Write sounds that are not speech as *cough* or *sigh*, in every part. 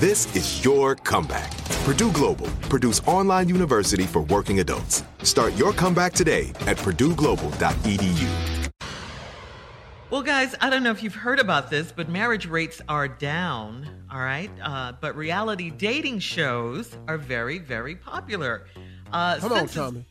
This is your comeback. Purdue Global, Purdue's online university for working adults. Start your comeback today at purdueglobal.edu. Well, guys, I don't know if you've heard about this, but marriage rates are down, all right? Uh, but reality dating shows are very, very popular. Uh, Come on, Tommy.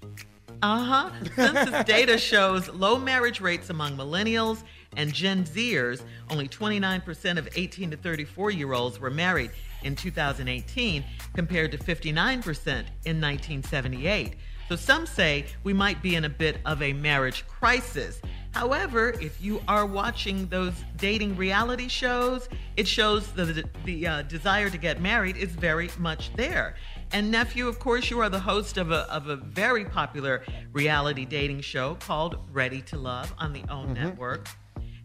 Uh huh. *laughs* Census data shows low marriage rates among millennials and Gen Zers. Only 29% of 18 to 34 year olds were married in 2018 compared to 59% in 1978. So some say we might be in a bit of a marriage crisis. However, if you are watching those dating reality shows, it shows the, the uh, desire to get married is very much there. And nephew, of course, you are the host of a, of a very popular reality dating show called Ready to Love on the OWN network.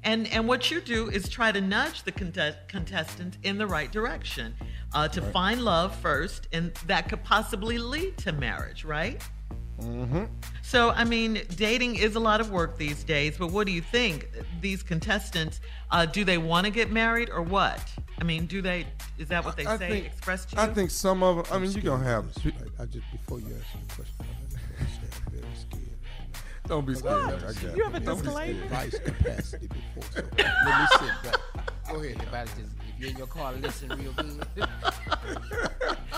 And, and what you do is try to nudge the contest, contestants in the right direction uh, to find love first, and that could possibly lead to marriage, right? Mm-hmm. So, I mean, dating is a lot of work these days, but what do you think? These contestants, uh, do they want to get married or what? I mean, do they, is that what they I say, think- express to you? I think some of them. I mean, you're gonna have. I, just before you ask me a question, I'm very scared. Don't be scared. What? I got You have a Don't disclaimer? scared. Vice capacity before. So *laughs* let me sit back. Go ahead. Everybody just, if you're in your car, listen real good. *laughs*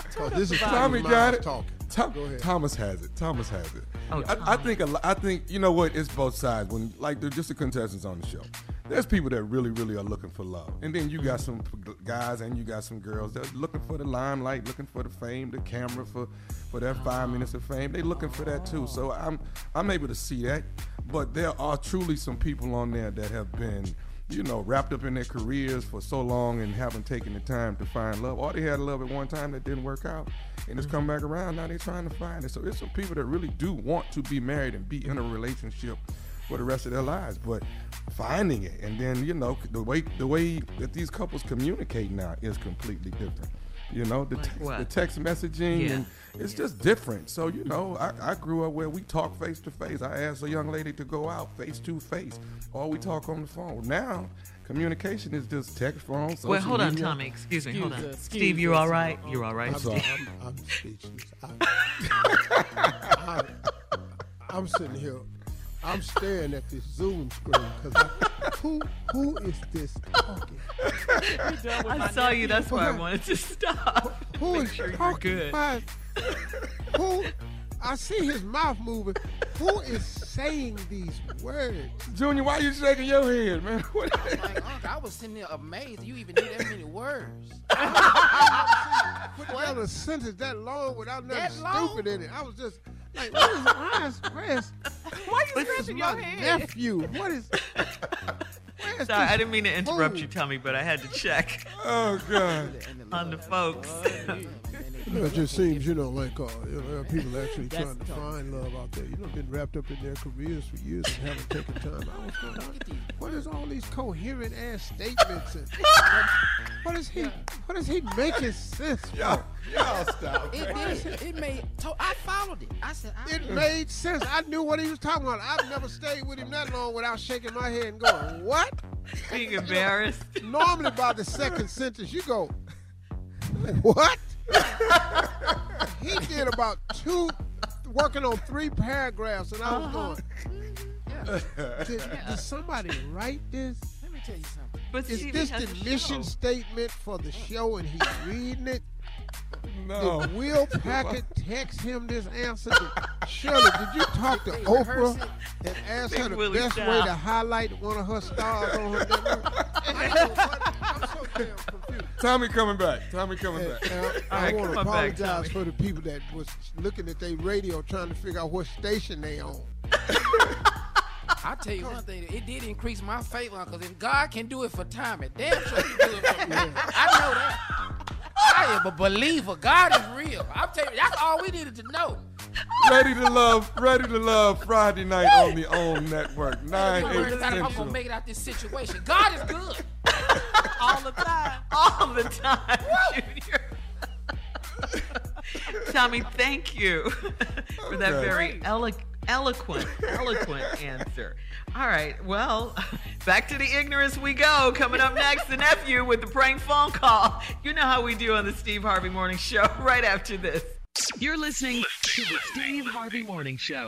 So oh, this is Tommy Tommy got it. talking. Tom- Go ahead. Thomas has it. Thomas has it. Oh, I, I think a lo- I think you know what? It's both sides. When like they're just the contestants on the show. There's people that really, really are looking for love, and then you got some guys and you got some girls that are looking for the limelight, looking for the fame, the camera for for their five uh-huh. minutes of fame. They looking for that too. So I'm I'm able to see that, but there are truly some people on there that have been you know, wrapped up in their careers for so long and haven't taken the time to find love. Or they had love at one time that didn't work out and it's come mm-hmm. back around. Now they're trying to find it. So it's some people that really do want to be married and be in a relationship for the rest of their lives. But finding it and then, you know, the way the way that these couples communicate now is completely different. You know, the, Like text, the text messaging, Yeah. and it's just different. So, you know, I, I grew up where we talk face to face. I asked a young lady to go out face to face, or we talk on the phone. Now, communication is just text, phone, social Wait, hold on, media. Tommy. Excuse me. Hold on. Excuse us, Steve, excuse you us. all right? You're all right. I'm, Steve? I'm, I'm speechless. I, I, I'm sitting here. I'm staring at this Zoom screen because who who is this talking? I saw you. That's why I wanted to stop. Who is Make is sure talking? good. Who? I see his mouth moving. Who is saying these words? Junior, why you shaking your head, man? *laughs* What- Like, I was sitting there amazed you even knew that many words. *laughs* Put together a sentence that long without nothing That long? stupid in it. I was just like, what is why is where's Why you this is scratching my your head? nephew? What is where's Sorry, I didn't mean to interrupt fool? you, Tommy, but I had to check oh, God. on the folks. Oh, It just seems, you know, like uh, you know, are people actually trying to find love out there. You know, been wrapped up in their careers for years and haven't taken time out. What's going on? What is all these coherent ass statements and *laughs* what is he? What is he making sense? for? Y'all, y'all stop. It did. It made. To, I followed it. I said, I, It made sense. I knew what he was talking about. I've never stayed with him that long without shaking my head and going, "What?" Being embarrassed. Normally, by the second sentence, you go, "What?" *laughs* he did about two, working on three paragraphs, and I was uh-huh. going, mm-hmm. yeah. did, did somebody write this? Let me tell you something. But Is Steve, this the mission show. statement for the mm. show and he's reading it? No. Did Will *laughs* Packard text him this answer? Did, Shirley, did you talk to They Oprah and ask her the Willie best way to highlight one of her stars on her *laughs* network? I don't know what- I'm so damn confused. Tommy coming back. Tommy coming back. and I, I want to come on back, apologize for the people that was looking at their radio trying to figure out what station they on. *laughs* I'll tell you one thing. It did increase my faith, line because if God can do it for Tommy, damn sure he can do it for me. I know that. I am a believer. God is real. I'm telling you, that's all we needed to know. Ready to love, ready to love Friday night on the OWN network. 9, 8 about if I'm gonna make it out this situation. God is good. All the time. *laughs* All the time, Junior. *laughs* Tommy, thank you *laughs* for that Okay. very elo- eloquent, eloquent answer. All right, well, back to the ignorance we go. Coming up next, the nephew with the prank phone call. You know how we do on the Steve Harvey Morning Show right after this. You're listening to the Steve Harvey Morning Show.